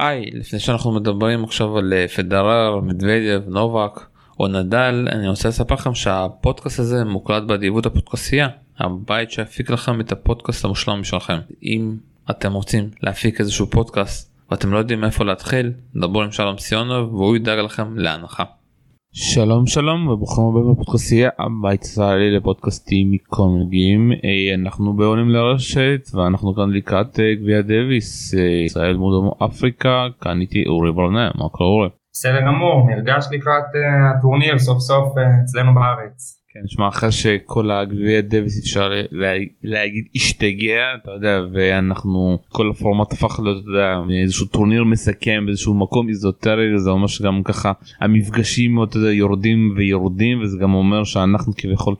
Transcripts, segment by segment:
היי, לפני שאנחנו מדברים עכשיו על אה, פדרר, מדוודיו, נובק או נדל, אני רוצה לספר לכם שהפודקאסט הזה מוקלט באדיבות הפודקאסייה, הבית שיפיק לכם את הפודקאסט המושלם שלכם. אם אתם רוצים להפיק איזשהו פודקאסט ואתם לא יודעים מאיפה להתחיל, דברו עם שלום סיונוב והוא ידאג לכם להנחה. שלום שלום וברוכים הבאים בפודקאסטייה הבית ישראלי לפודקאסטים מגיעים אה, אנחנו בעולים לרשת ואנחנו כאן לקראת אה, גביע דוויס אה, ישראל מול דרום אפריקה כאן איתי אורי ברנע מה קורה? בסדר גמור נרגש לקראת הטורניר סוף סוף אצלנו בארץ. כן, שמע אחרי שכל הגביע דוויס אפשר להגיד השתגע אתה יודע ואנחנו כל הפורמט הפך להיות אתה יודע, איזשהו טורניר מסכם באיזשהו מקום אזוטרי זה אומר שגם ככה המפגשים אתה יודע, יורדים ויורדים וזה גם אומר שאנחנו כביכול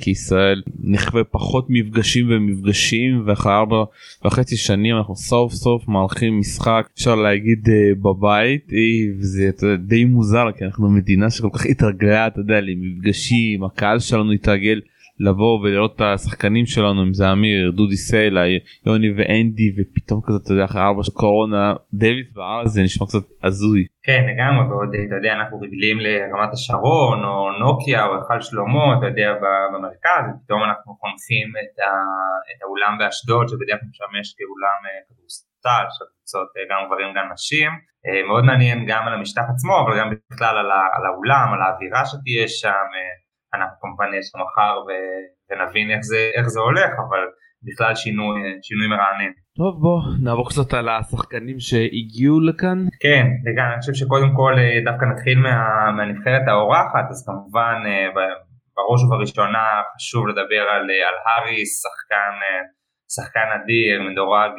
כישראל נחווה פחות מפגשים ומפגשים ואחרי ארבע וחצי שנים אנחנו סוף סוף מארחים משחק אפשר להגיד אה, בבית אה, וזה די מוזר כי אנחנו מדינה שכל כך התרגלה אתה יודע למפגשים. הקהל שלנו התרגל לבוא ולראות את השחקנים שלנו אם זה אמיר דודי סלע יוני ואנדי ופתאום כזה אתה יודע אחרי ארבע של קורונה דויד בארץ זה נשמע קצת הזוי. כן לגמרי ועוד אתה יודע אנחנו רגילים לרמת השרון או נוקיה או היכל שלמה אתה יודע במרכז ופתאום אנחנו חונכים את, ה, את האולם באשדוד שבדרך כלל משמש כאולם אה, כדורסל של קבוצות אה, גם גברים גם נשים אה, מאוד מעניין גם על המשטח עצמו אבל גם בכלל על, על האולם על האווירה שתהיה שם. אנחנו כמובן נהיה שם מחר ונבין איך זה, איך זה הולך, אבל בכלל שינוי, שינוי מרענן. טוב בוא נעבור קצת על השחקנים שהגיעו לכאן. כן, לגמרי, אני חושב שקודם כל אה, דווקא נתחיל מה, מהנבחרת האורחת, אז כמובן אה, בראש ובראשונה חשוב לדבר על, אה, על האריס, שחקן, שחקן אדיר, מדורג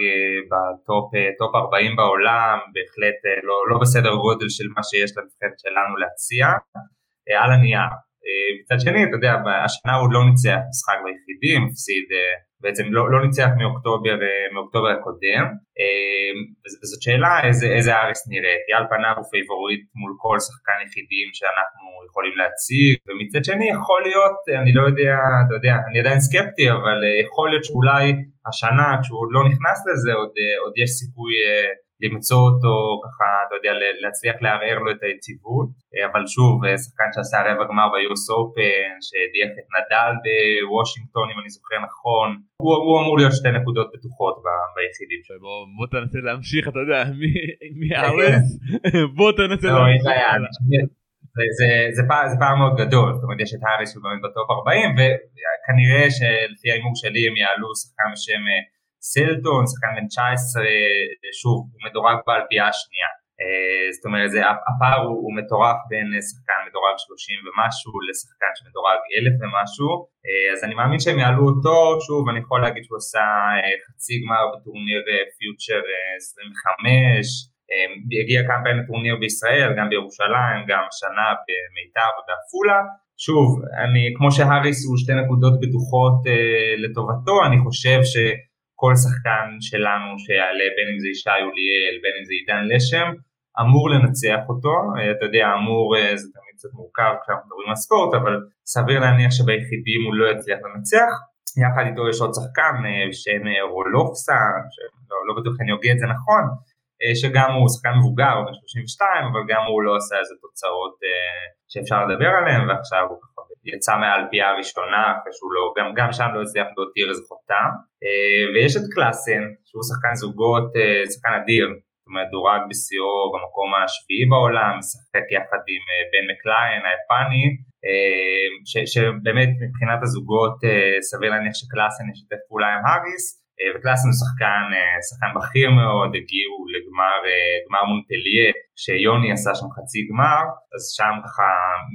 בטופ 40 בעולם, בהחלט לא, לא בסדר גודל של מה שיש לנבחרת שלנו להציע, על הנייר. אה, מצד שני, אתה יודע, השנה הוא לא ניצח משחק ביחידים, הפסיד, אה, בעצם לא, לא ניצח מאוקטובר, אה, מאוקטובר הקודם, וזאת שאלה איזה, איזה אריס נראה, על פניו הוא פייבוריט מול כל שחקן יחידים שאנחנו יכולים להציג, ומצד שני יכול להיות, אני לא יודע, אתה יודע, אני עדיין סקפטי, אבל יכול להיות שאולי השנה, כשהוא עוד לא נכנס לזה, עוד, עוד יש סיכוי למצוא אותו ככה, אתה יודע, להצליח לערער לו את היציבות, אה, אבל שוב, אה, שחקן שעשה רבע גמר ביוס אופן, שהדיח את נדל בוושינגטון אם אני זוכר נכון, הוא, הוא אמור להיות שתי נקודות בטוחות ביחידים שלו. בוא, בוא תנסה להמשיך, אתה יודע, מהארץ, בוא תנסה לא, להמשיך. זה, זה, זה, פער, זה פער מאוד גדול, זאת אומרת יש את האריס שהוא באמת בטופ 40 וכנראה שלפי ההימור שלי הם יעלו שחקן בשם סלטון, שחקן בן 19, שוב, הוא מדורג באלפייה השנייה. אה, זאת אומרת, זה, הפער הוא, הוא מטורף בין שחקן מדורג 30 ומשהו לשחקן שמדורג 1,000 ומשהו, אה, אז אני מאמין שהם יעלו אותו, שוב, אני יכול להגיד שהוא עשה אה, חצי גמר בטורניר פיוטר 25, הגיע כמה פעמים לטורניר בישראל, גם בירושלים, גם השנה במיתר ובעפולה. שוב, אני, כמו שהאריס הוא שתי נקודות בטוחות אה, לטובתו, אני חושב ש... כל שחקן שלנו שיעלה בין אם זה ישי אוליאל בין אם זה עידן לשם אמור לנצח אותו, אה, אתה יודע אמור אה, זה תמיד קצת מורכב כשאנחנו מדברים על ספורט אבל סביר להניח שביחידים הוא לא יצליח לנצח. יחד איתו יש עוד שחקן אה, בשם רולופסה, שלא לא בטוח אני הוגה את זה נכון, שגם הוא שחקן מבוגר, הוא בן 32, אבל גם הוא לא עשה איזה תוצאות שאפשר לדבר עליהן, ועכשיו הוא יצא מהאלפייה הראשונה אחרי שהוא לא, גם, גם שם לא הצליח להותיר איזה חותם אה, ויש את קלאסן שהוא שחקן זוגות, אה, שחקן אדיר. זאת אומרת דורג בשיאו במקום השביעי בעולם, משחק יחד עם אה, בן מקליין היפני ש, שבאמת מבחינת הזוגות סביר להניח שקלאסן ישתף פעולה עם האריס וקלאסן הוא שחקן, שחקן בכיר מאוד, הגיעו לגמר גמר מונטליה שיוני עשה שם חצי גמר, אז שם ככה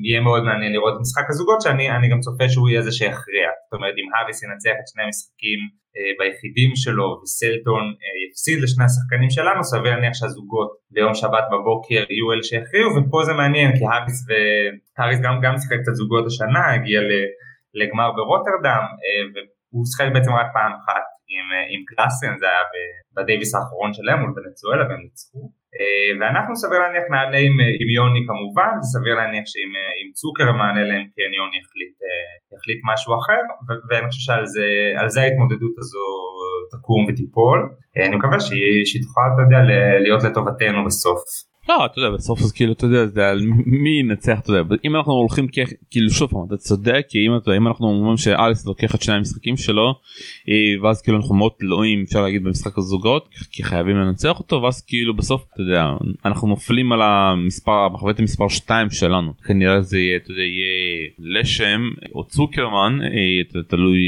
יהיה מאוד מעניין לראות את משחק הזוגות שאני גם צופה שהוא יהיה זה שיכריע, זאת אומרת אם האריס ינצח את שני המשחקים אה, ביחידים שלו וסלטון אה, יפסיד לשני השחקנים שלנו, סביר להניח שהזוגות ביום שבת בבוקר יהיו אלה שיכריעו ופה זה מעניין כי האריס והאריס גם, גם שיחק קצת זוגות השנה, הגיע לגמר ברוטרדם אה, והוא שיחק בעצם רק פעם אחת עם, עם קלאסן, זה היה בדייוויס האחרון שלהם מול ונצואלה והם ניצחו. ואנחנו סביר להניח נעלה עם, עם יוני כמובן, וסביר להניח שעם צוקר מענה להם כן יוני יחליט, יחליט משהו אחר, ואני חושב שעל זה, זה ההתמודדות הזו תקום ותיפול. אני מקווה שהיא תוכל, אתה יודע, להיות לטובתנו בסוף. לא אתה יודע בסוף אז כאילו אתה יודע זה על מי ינצח אתה יודע אם אנחנו הולכים כאילו שוב פעם אתה צודק כי אם אתה אם אנחנו אומרים שאליס לוקח את שני המשחקים שלו אה, ואז כאילו אנחנו מאוד תלויים אפשר להגיד במשחק הזוגות כי חייבים לנצח אותו ואז כאילו בסוף אתה יודע אנחנו נופלים על המספר המחבט המספר 2 שלנו. כנראה זה יהיה אתה יודע יהיה לשם או צוקרמן אה, תלוי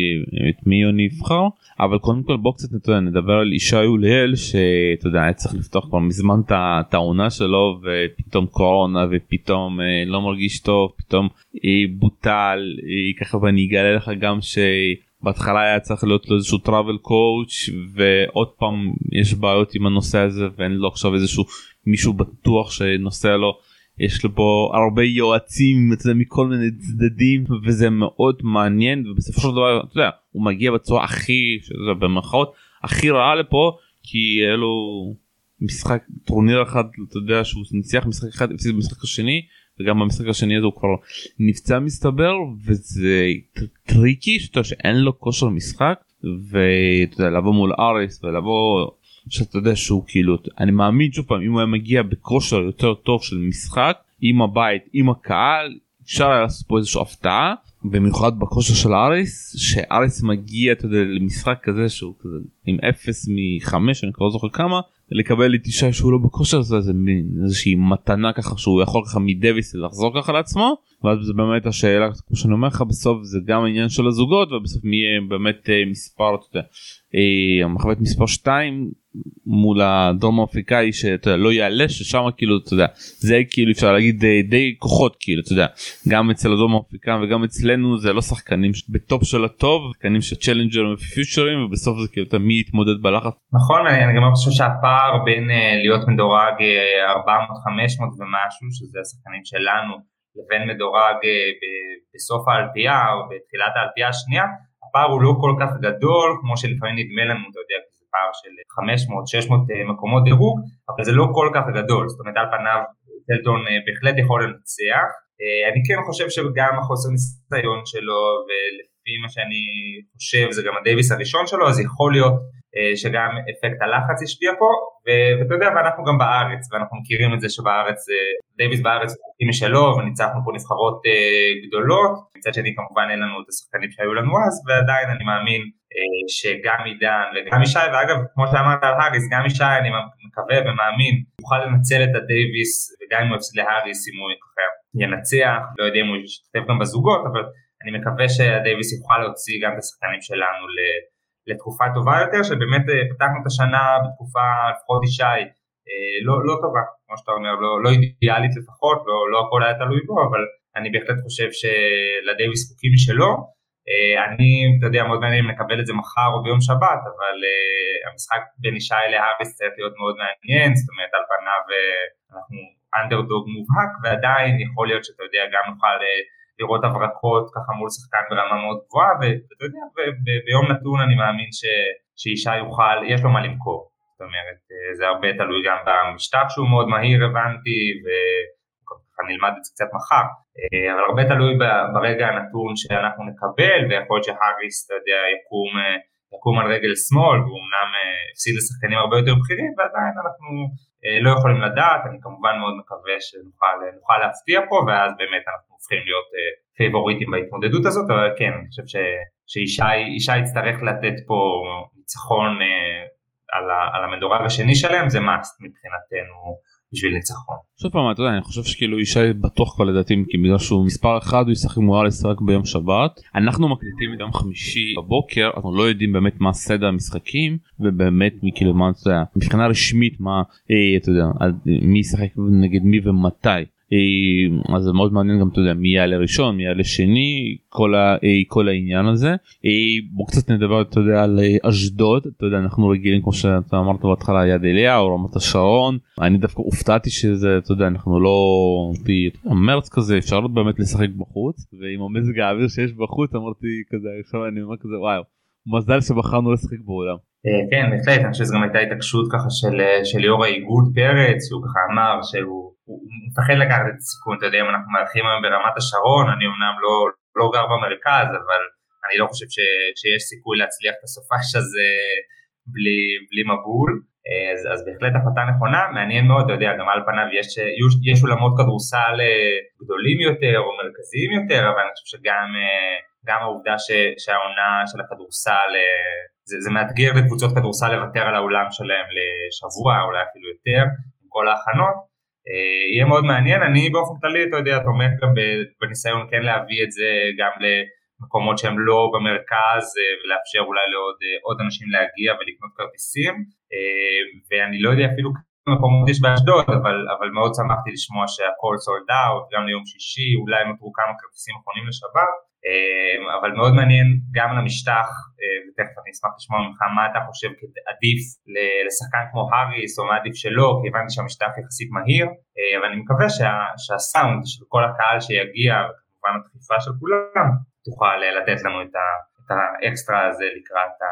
את מי יוני יבחר אבל קודם כל בוא קצת נדבר על ישי אוליאל שאתה יודע היה צריך לפתוח כבר מזמן את העונה שלו ופתאום קורונה ופתאום אה, לא מרגיש טוב פתאום אה, בוטל אה, ככה ואני אגלה לך גם שבהתחלה היה צריך להיות לו איזשהו travel coach ועוד פעם יש בעיות עם הנושא הזה ואין לו עכשיו איזשהו מישהו בטוח שנוסע לו. יש לו פה הרבה יועצים אתה יודע, מכל מיני צדדים וזה מאוד מעניין ובסופו של דבר אתה יודע הוא מגיע בצורה הכי במרכאות הכי רעה לפה כי אלו משחק טורניר אחד אתה יודע שהוא ניצח משחק אחד הפסיד במשחק השני וגם במשחק השני הזה הוא כבר נפצע מסתבר וזה tricky שאתה שאין לו כושר משחק ואתה יודע לבוא מול אריס ולבוא שאתה יודע שהוא כאילו אני מאמין שוב פעם אם הוא היה מגיע בכושר יותר טוב של משחק עם הבית עם הקהל אפשר היה לעשות פה איזושהי הפתעה במיוחד בכושר של אריס שאריס מגיע אתה יודע למשחק כזה שהוא כזה עם 0 מ-5 אני כבר לא זוכר כמה לקבל את אישה שהוא לא בכושר זה איזה מין איזושהי מתנה ככה שהוא יכול ככה מדוויס לחזור ככה לעצמו ואז זה באמת השאלה כמו שאני אומר לך בסוף זה גם העניין של הזוגות ובסוף מי יהיה באמת אה, מספר אתה יודע אה, המחבט מספר 2 מול הדרום אפריקאי שאתה יודע, לא יעלה ששם כאילו אתה יודע זה כאילו אפשר להגיד די, די כוחות כאילו אתה יודע גם אצל הדרום אפריקאים וגם אצלנו זה לא שחקנים בטופ של הטוב שחקנים של צ'לנג'רים ופיוטרים ובסוף זה כאילו מי יתמודד בלחץ. נכון אני גם חושב שהפער בין uh, להיות מדורג uh, 400 500 ומשהו שזה השחקנים שלנו לבין מדורג בסוף האלפייה או בתחילת האלפייה השנייה הפער הוא לא כל כך גדול כמו שלפעמים נדמה לנו אתה יודע פער של 500-600 אה, מקומות דירוג, אבל זה לא כל כך גדול, זאת אומרת על פניו טלטון אה, בהחלט יכול לנצח. אה, אני כן חושב שגם החוסר ניסיון שלו, ולפי מה שאני חושב זה גם הדייוויס הראשון שלו, אז יכול להיות שגם אפקט הלחץ השפיע פה, ואתה יודע, ואנחנו גם בארץ, ואנחנו מכירים את זה שבארץ, דייוויס בארץ הוא חוקי משלו, וניצחנו פה נבחרות גדולות, מצד שני כמובן אין לנו את השחקנים שהיו לנו אז, ועדיין אני מאמין אה, שגם עידן וגם ישי, ואגב, כמו שאמרת על אריס, גם ישי אני מקווה ומאמין, יוכל לנצל את הדייוויס, וגם אם הוא יפסיד לאריס, אם הוא ינצח, לא יודע אם הוא ישתתף גם בזוגות, אבל אני מקווה שהדייוויס יוכל להוציא גם את השחקנים שלנו לתקופה טובה יותר, שבאמת אה, פתחנו את השנה בתקופה, לפחות ישי, אה, לא, לא טובה, כמו שאתה אומר, לא, לא אידיאלית לפחות, לא, לא הכל היה תלוי בו, אבל אני בהחלט חושב שלדייוויס חוקים משלו, אה, אני, אתה יודע, מאוד מעניין אם נקבל את זה מחר או ביום שבת, אבל המשחק בין ישי להאריס צריך להיות מאוד מעניין, זאת אומרת על פניו אנחנו אנדרדוג מובהק, ועדיין יכול להיות שאתה יודע, גם נוכל לראות הברקות ככה מול שחקן ברמה מאוד גבוהה, ואתה יודע, וביום נתון אני מאמין ש, שישי יוכל, יש לו מה למכור, זאת אומרת, uh, זה הרבה תלוי גם במשטח שהוא מאוד מהיר הבנתי, ו... נלמד את זה קצת מחר, אה, אבל הרבה תלוי ברגע הנתון שאנחנו נקבל, ויכול להיות שהאריס, אתה יודע, יקום, אה, יקום על רגל שמאל, והוא אמנם אה, הפסיד לשחקנים הרבה יותר בכירים, ועדיין אנחנו לא יכולים לדעת, אני כמובן מאוד מקווה שנוכל להפתיע פה, ואז באמת אנחנו הופכים להיות פייבוריטים בהתמודדות הזאת, אבל כן, אני חושב שישי יצטרך לתת פה ניצחון על, על המדורג השני שלהם, זה מאסט מבחינתנו. בשביל ניצחון. שוב פעם אתה יודע אני חושב שכאילו ישי בטוח כבר לדעתי כי בגלל שהוא מספר אחד הוא ישחק מואלס רק ביום שבת אנחנו מקליטים ביום חמישי בבוקר אנחנו לא יודעים באמת מה סדר המשחקים ובאמת כאילו מה אתה יודע מבחינה רשמית מה אה, אתה יודע מי ישחק נגד מי ומתי. אה, אז זה מאוד מעניין גם אתה יודע מי יעלה ראשון מי יעלה שני כל, ה, אה, כל העניין הזה. אה, בוא קצת נדבר אתה יודע על אשדוד. אתה יודע אנחנו רגילים כמו שאתה אמרת בהתחלה יד אליהו רמת השרון. אני דווקא הופתעתי שזה אתה יודע אנחנו לא מרץ כזה אפשר באמת לשחק בחוץ. ועם המזג האוויר שיש בחוץ אמרתי כזה עכשיו אני אומר כזה וואו מזל שבחרנו לשחק באולם. כן בהחלט אני חושב שזו גם הייתה התעקשות ככה של יו"ר האיגוד פרץ שהוא ככה אמר שהוא מפחד לקחת את הסיכון אתה יודע אם אנחנו מארחים היום ברמת השרון אני אמנם לא, לא גר במרכז אבל אני לא חושב ש, שיש סיכוי להצליח את הסופש הזה בלי, בלי מבול אז, אז בהחלט החלטה נכונה, מעניין מאוד, אתה יודע, גם על פניו יש, יש אולמות כדורסל אה, גדולים יותר או מרכזיים יותר, אבל אני חושב שגם אה, העובדה ש, שהעונה של הכדורסל, אה, זה, זה מאתגר לקבוצות כדורסל לוותר על האולם שלהם לשבוע, אולי אפילו יותר, עם כל ההכנות. יהיה מאוד מעניין, אני באופן כללי, אתה יודע, תומך גם בניסיון כן להביא את זה גם למקומות שהם לא במרכז ולאפשר אולי לעוד אנשים להגיע ולקנות כרטיסים. אה, ואני לא יודע אפילו מקומות יש באשדוד, אבל, אבל מאוד שמחתי לשמוע שהכל סולד אאוט, גם ליום שישי, אולי נותרו כמה כרטיסים אחרונים לשבת, אה, אבל מאוד מעניין גם למשטח, אה, ותכף אני אשמח לשמוע ממך מה אתה חושב עדיף לשחקן כמו האריס או מה עדיף שלא, כי הבנתי שהמשטח יחסית מהיר, אבל אני מקווה שה, שהסאונד של כל הקהל שיגיע, וכמובן הדחיפה של כולם, תוכל לתת לנו את, ה, את האקסטרה הזה לקראת ה...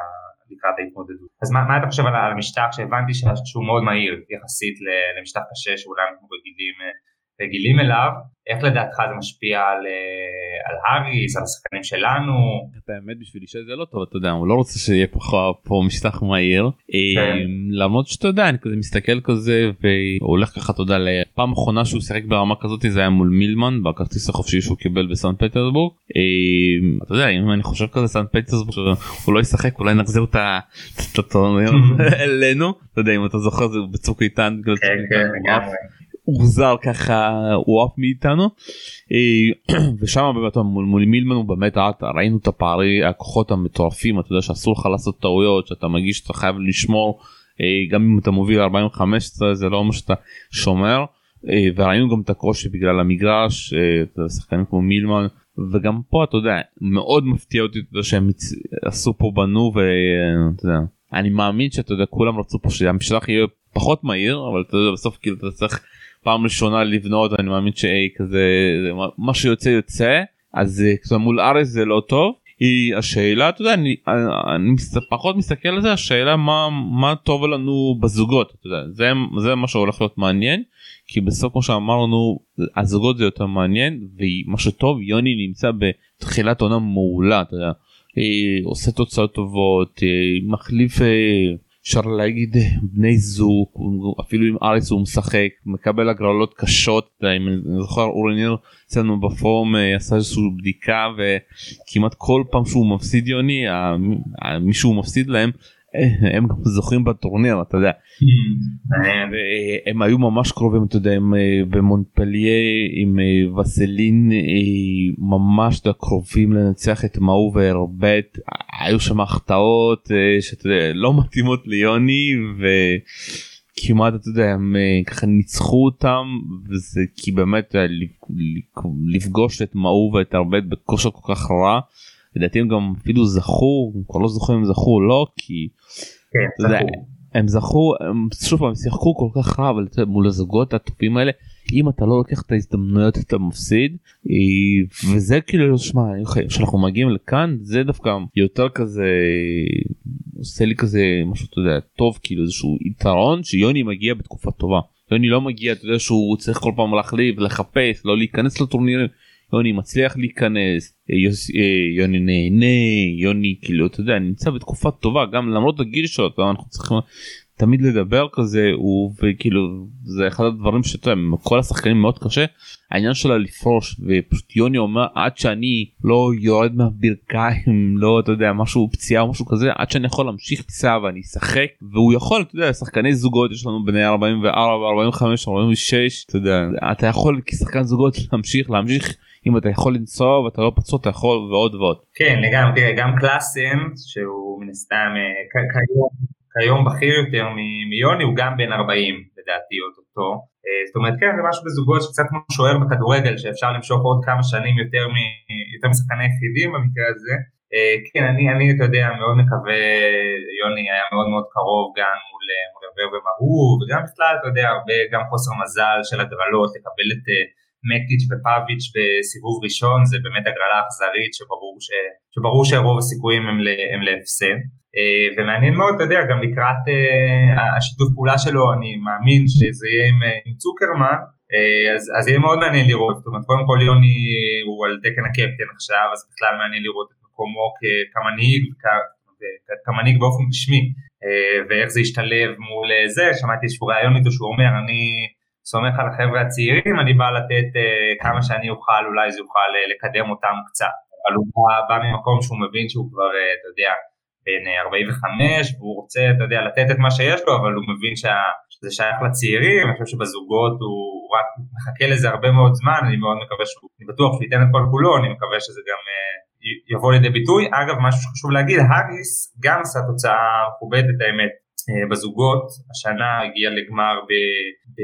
לקראת ההתמודדות. אז מה, מה אתה חושב על המשטח שהבנתי שהוא מאוד מהיר יחסית למשטח קשה שאולי אנחנו רגילים, רגילים אליו, איך לדעתך זה משפיע על, על האריס, על השחקנים שלנו? את האמת בשביל אישה זה לא טוב, אתה יודע, הוא לא רוצה שיהיה פה, פה משטח מהיר, כן. למרות שאתה יודע, אני כזה מסתכל כזה והוא הולך ככה, אתה יודע, לפעם אחרונה שהוא שיחק ברמה כזאת זה היה מול מילמן בכרטיס החופשי שהוא קיבל בסן פטרסבורג. אתה יודע, אם אני חושב כזה סן פטרסבורג הוא לא ישחק אולי נחזיר את הטורניר אלינו, אתה יודע אם אתה זוכר זה בצוק איתן. כן, כן, לגמרי. הוחזר ככה הוא עף מאיתנו. אה, ושם באמת מול, מול מילמן הוא באמת ראינו את הפערי הכוחות המטורפים אתה יודע שאסור לך לעשות טעויות שאתה מגיש אתה חייב לשמור אה, גם אם אתה מוביל 45 זה לא מה שאתה שומר. אה, וראינו גם את הקושי בגלל המגרש שחקנים כמו מילמן. וגם פה אתה יודע מאוד מפתיע אותי שהם עשו פה בנו ואתה יודע אני מאמין שאתה יודע כולם רצו פה שהמשלח יהיה פחות מהיר אבל אתה יודע בסוף כאילו אתה צריך פעם ראשונה לבנות אני מאמין שאי כזה מה שיוצא יוצא אז אה, כזה מול ארץ זה לא טוב. היא השאלה אתה יודע אני, אני פחות מסתכל על זה השאלה מה מה טוב לנו בזוגות אתה יודע זה זה מה שהולך להיות מעניין. כי בסוף כמו שאמרנו הזוגות זה יותר מעניין ומה שטוב יוני נמצא בתחילת עונה מעולה אתה יודע. עושה תוצאות טובות מחליף אפשר להגיד בני זוג אפילו עם אריס הוא משחק מקבל הגרלות קשות אם אני זוכר אורי ניר אצלנו בפורום אה, עשה איזושהי בדיקה וכמעט כל פעם שהוא מפסיד יוני מישהו מפסיד להם הם גם זוכים בטורניר אתה יודע הם היו ממש קרובים אתה יודע הם אה, במונפליה עם אה, וסלין אה, ממש קרובים לנצח את מאו והרבט היו שם החטאות שאתה יודע לא מתאימות ליוני וכמעט אתה יודע הם ככה ניצחו אותם וזה כי באמת לפגוש את מאו ואת הרבט בכושר כל כך רע. לדעתי הם גם אפילו זכו כבר לא זוכר אם זכו או לא כי כן, יודע, הם זכו הם שוב פעם שיחקו כל כך רע אבל מול הזוגות הטובים האלה אם אתה לא לוקח את ההזדמנויות אתה מפסיד אה, וזה כאילו שמע כשאנחנו מגיעים לכאן זה דווקא יותר כזה עושה לי כזה משהו אתה יודע טוב כאילו איזשהו יתרון שיוני מגיע בתקופה טובה. יוני לא מגיע אתה יודע שהוא צריך כל פעם להחליף לחפש לא להיכנס לטורנירים יוני מצליח להיכנס אה, יוני נהנה יוני כאילו אתה יודע נמצא בתקופה טובה גם למרות הגיל שלו אנחנו צריכים תמיד לדבר כזה הוא וכאילו זה אחד הדברים שאתה יודע כל השחקנים מאוד קשה העניין שלה לפרוש ופשוט יוני אומר עד שאני לא יורד מהברכיים לא אתה יודע משהו פציעה או משהו כזה עד שאני יכול להמשיך טיסה ואני אשחק והוא יכול אתה יודע שחקני זוגות יש לנו בני 44 45 46 אתה יודע אתה יכול כשחקן זוגות להמשיך להמשיך אם אתה יכול לנסוע ואתה לא פצוע אתה יכול ועוד ועוד. כן לגמרי גם קלאסן שהוא מן הסתם אה, כיום כיום בכיר יותר מיוני הוא גם בן 40 לדעתי אותו אה, זאת אומרת כן זה משהו בזוגות שקצת כמו שוער בכדורגל שאפשר למשוך עוד כמה שנים יותר, משחקני יחידים במקרה הזה אה, כן אני אני אתה יודע מאוד מקווה יוני היה מאוד מאוד קרוב גם מול מול עבר ומהור וגם בכלל אתה יודע הרבה גם חוסר מזל של הגרלות לקבל את מקטיץ' ופאביץ' בסיבוב ראשון זה באמת הגרלה אכזרית שברור, שברור שרוב הסיכויים הם, הם להפסד. אה, ומעניין מאוד, אתה יודע, גם לקראת אה, השיתוף פעולה שלו, אני מאמין שזה יהיה עם, עם צוקרמן, אז, אז יהיה מאוד מעניין לראות, זאת אומרת, קודם כל יוני הוא על תקן הקפטן עכשיו, אז בכלל מעניין לראות את מקומו כמנהיג, כמנהיג באופן רשמי, ואיך זה ישתלב מול זה, שמעתי איזשהו ראיון איתו שהוא אומר, אני סומך על החבר'ה הצעירים, אני בא לתת כמה שאני אוכל, אולי זה יוכל לקדם אותם קצת. אבל הוא בא, בא ממקום שהוא מבין שהוא כבר, אתה יודע, בן 45, והוא רוצה, אתה יודע, לתת את מה שיש לו, אבל הוא מבין שזה שייך לצעירים, אני חושב שבזוגות הוא רק מחכה לזה הרבה מאוד זמן, אני מאוד מקווה שהוא, אני בטוח שהוא ייתן את כל כולו, אני מקווה שזה גם uh, יבוא לידי ביטוי. אגב, משהו שחשוב להגיד, האריס גם עשה תוצאה מכובדת האמת. בזוגות, השנה הגיע לגמר ב, ב,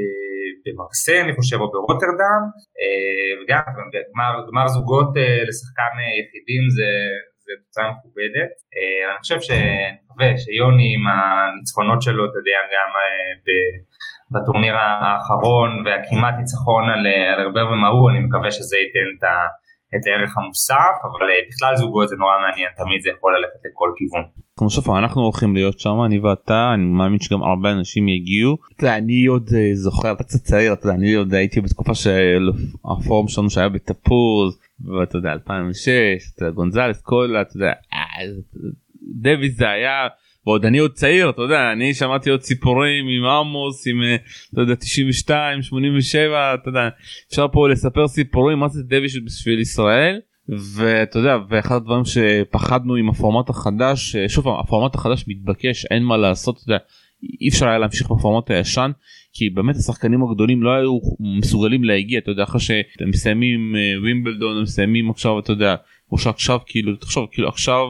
במרסה אני חושב או ברוטרדם אה, וגם גמר, גמר זוגות אה, לשחקן אה, יחידים זה, זה תוצאה מכובדת אני חושב שאני שיוני עם הניצחונות שלו אתה יודע גם בטורניר האחרון והכמעט ניצחון על, על הרבה ומהוא אני מקווה שזה ייתן את ה... את הערך המוסף, אבל בכלל זוגות זה נורא מעניין, תמיד זה יכול ללכת לכל כיוון. כמו שפה אנחנו הולכים להיות שם אני ואתה אני מאמין שגם הרבה אנשים יגיעו אני עוד אה, זוכר אתה קצת צעיר אני עוד הייתי בתקופה של הפורום שלנו שהיה בתפוז ואתה יודע 2006 אתה גונזלס כל אתה יודע אה, דוויס זה היה ועוד אני עוד צעיר אתה יודע אני שמעתי עוד סיפורים עם עמוס עם אה, אתה יודע 92 87 אתה יודע אפשר פה לספר סיפורים מה זה דוויס בשביל ישראל. ואתה יודע ואחד הדברים שפחדנו עם הפורמט החדש שוב הפורמט החדש מתבקש אין מה לעשות אתה יודע, אי אפשר היה להמשיך בפורמט הישן כי באמת השחקנים הגדולים לא היו מסוגלים להגיע אתה יודע אחרי שאתם מסיימים ווימבלדון מסיימים עכשיו אתה יודע או שעכשיו כאילו תחשוב כאילו עכשיו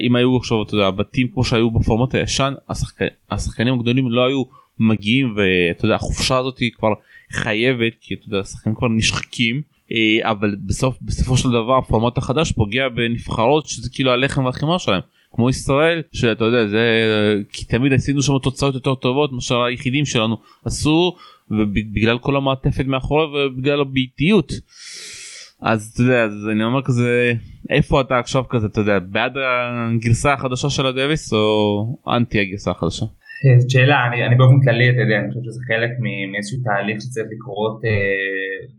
אם היו עכשיו אתה יודע בתים כמו שהיו בפורמט הישן השחק... השחקנים הגדולים לא היו מגיעים ואתה יודע החופשה הזאת היא כבר חייבת כי אתה יודע השחקנים כבר נשחקים. אה, אבל בסוף בסופו של דבר הפורמט החדש פוגע בנבחרות שזה כאילו הלחם והחימה שלהם כמו ישראל שאתה יודע זה כי תמיד עשינו שם תוצאות יותר טובות מאשר היחידים שלנו עשו ובגלל כל המעטפת מאחורי ובגלל הביתיות. אז אתה יודע אז אני אומר כזה איפה אתה עכשיו כזה אתה יודע בעד הגרסה החדשה של הדוויס או אנטי הגרסה החדשה. שאלה, אני, אני באופן כללי, אתה יודע, אני חושב שזה חלק מאיזשהו תהליך שצריך לקרות אה,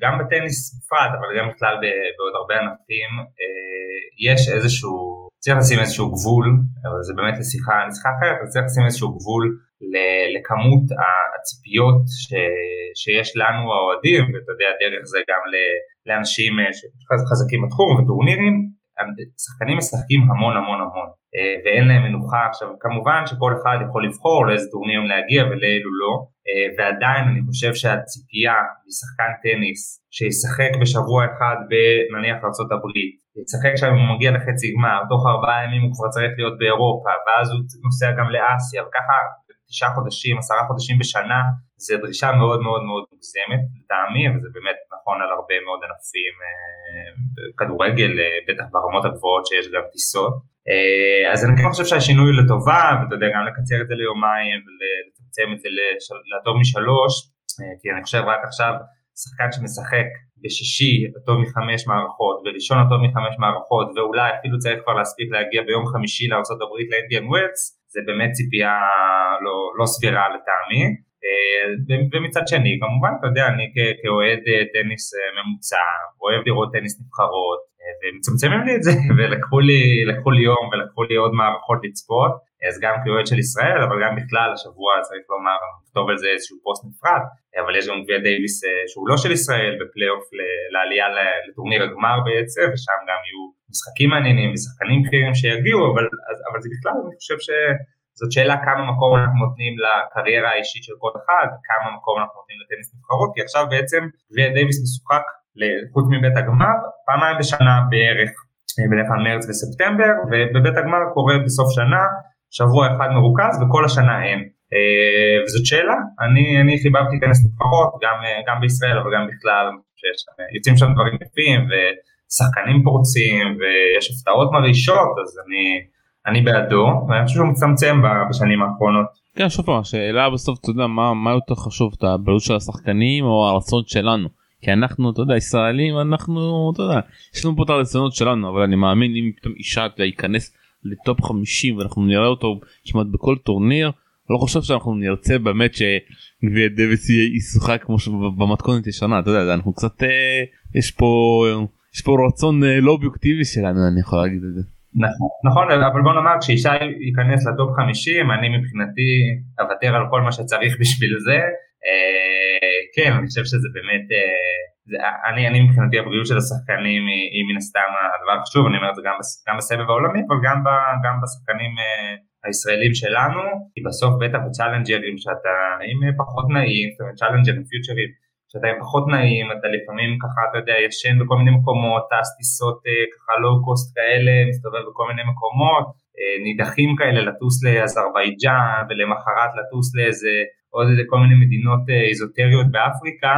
גם בטניס בפרט, אבל גם בכלל בעוד הרבה ענפים, אה, יש איזשהו, צריך לשים איזשהו גבול, אבל זה באמת לשיחה, לשיחה אחרת, אבל צריך לשים איזשהו גבול לכמות הציפיות ש, שיש לנו האוהדים, ואתה יודע, דרך זה גם לאנשים אה, שחזקים בתחום וטורנירים, שחקנים משחקים המון המון המון. אה, ואין להם מנוחה. עכשיו כמובן שכל אחד יכול לבחור לאיזה טורנירים להגיע ולאלו לא. אה, ועדיין אני חושב שהציפייה משחקן טניס שישחק בשבוע אחד בנניח ארה"ב ישחק שם הוא מגיע לחצי גמר תוך ארבעה ימים הוא כבר צריך להיות באירופה ואז הוא נוסע גם לאסיה וככה תשעה חודשים עשרה חודשים בשנה זה דרישה מאוד מאוד מאוד מוגזמת לטעמי וזה באמת נכון על הרבה מאוד ענפים אה, כדורגל אה, בטח ברמות הגבוהות שיש גם טיסות. אה, אז אני כן חושב שהשינוי לטובה ואתה יודע גם לקצר את זה ליומיים ולצמצם את זה לטוב משלוש כי אני חושב רק עכשיו שחקן שמשחק בשישי הטוב מחמש מערכות וראשון הטוב מחמש מערכות ואולי אפילו צריך כבר להספיק להגיע ביום חמישי לארה"ב לאנדיאן ווילס זה באמת ציפייה לא, לא סבירה לטעמי. אה, ומצד שני כמובן אתה יודע אני כאוהד אה, טניס אה, ממוצע אוהב לראות טניס נבחרות ומצמצמים לי את זה ולקחו לי, לי יום ולקחו לי עוד מערכות לצפות אז גם כאוהד של ישראל אבל גם בכלל השבוע צריך לומר נכתוב על זה איזשהו פוסט נפרד אבל יש גם גביע דייוויס שהוא לא של ישראל בפלייאוף לעלייה לטורניר הגמר בעצם ושם גם יהיו משחקים מעניינים ושחקנים בכירים שיגיעו אבל, אבל זה בכלל אני חושב ש... זאת שאלה כמה מקום אנחנו נותנים לקריירה האישית של כל אחד, וכמה מקום אנחנו נותנים לטניס נבחרות, כי עכשיו בעצם גביע דייוויס משוחק חוץ מבתי הגמר, פעמיים בשנה בערך, אה, בדרך כלל מרץ וספטמבר, ובבית הגמר קורה בסוף שנה, שבוע אחד מרוכז וכל השנה אין. אה, וזאת שאלה, אני, אני חיבבתי טניס נבחרות, גם, אה, גם בישראל אבל גם בכלל, שיש, יוצאים שם דברים יפים ושחקנים פורצים ויש הפתעות מרעישות, אז אני... אני בעדו ואני חושב שהוא מצמצם בשנים האחרונות. כן שוב פעם השאלה בסוף אתה יודע מה, מה יותר חשוב את הבריאות של השחקנים או הרצון שלנו כי אנחנו אתה יודע ישראלים אנחנו אתה יודע יש לנו פה את הרצונות שלנו אבל אני מאמין אם פתאום ישי ייכנס לטופ 50 ואנחנו נראה אותו כמעט בכל טורניר. לא חושב שאנחנו נרצה באמת שגביע דייוויס ישוחק כמו שבמתכונת ישנה אתה יודע אנחנו קצת אה, יש פה יש פה רצון אה, לא אובייקטיבי שלנו אני יכול להגיד את זה. נכון, נכון אבל בוא נאמר כשישי ייכנס לטופ 50 אני מבחינתי אוותר על כל מה שצריך בשביל זה. אה, כן אני חושב שזה באמת זה, אני, אני מבחינתי הבריאות של השחקנים היא, היא מן הסתם הדבר החשוב אני אומר את זה גם, גם בסבב העולמי אבל גם, ב, גם בשחקנים אה, הישראלים שלנו כי בסוף בטח בצ'אלנג'רים שאתה עם פחות נעים זאת אומרת צ'אלנג'רים פיוצ'רים שאתה עם פחות נעים, אתה לפעמים ככה, אתה יודע, ישן בכל מיני מקומות, טס טיסות אה, ככה low cost כאלה, מסתובב בכל מיני מקומות, אה, נידחים כאלה לטוס לאזרבייג'אן ולמחרת לטוס לאיזה עוד איזה כל מיני מדינות איזוטריות באפריקה,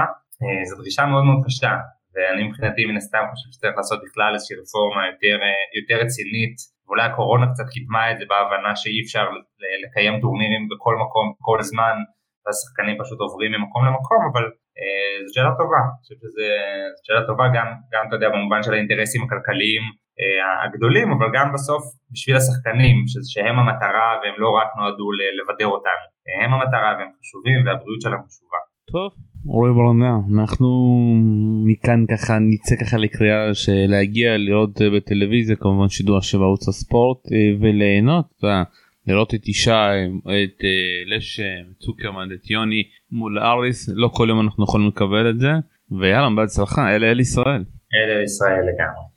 זו דרישה מאוד מאוד קשה, ואני מבחינתי מן הסתם חושב שצריך לעשות בכלל איזושהי רפורמה יותר, יותר רצינית, ואולי הקורונה קצת קידמה את זה בהבנה שאי אפשר לקיים טורנירים בכל מקום, כל זמן, והשחקנים פשוט עוברים ממקום למקום, אבל אה, זו שאלה טובה, אני חושב שזו שאלה טובה גם, גם אתה יודע במובן של האינטרסים הכלכליים אה, הגדולים, אבל גם בסוף בשביל השחקנים, שהם המטרה והם לא רק נועדו לבדר אותנו, הם המטרה והם חשובים והבריאות שלהם חשובה. טוב, אורי ברנע, אנחנו מכאן ככה נצא ככה לקריאה של להגיע לראות בטלוויזיה כמובן שידור של ערוץ הספורט אה, וליהנות. לראות את את אה, לשם, צוקרמן, את יוני מול אריס, לא כל יום אנחנו יכולים לקבל את זה, ויאללה בהצלחה, אלה אל ישראל. אלה ישראל לגמרי.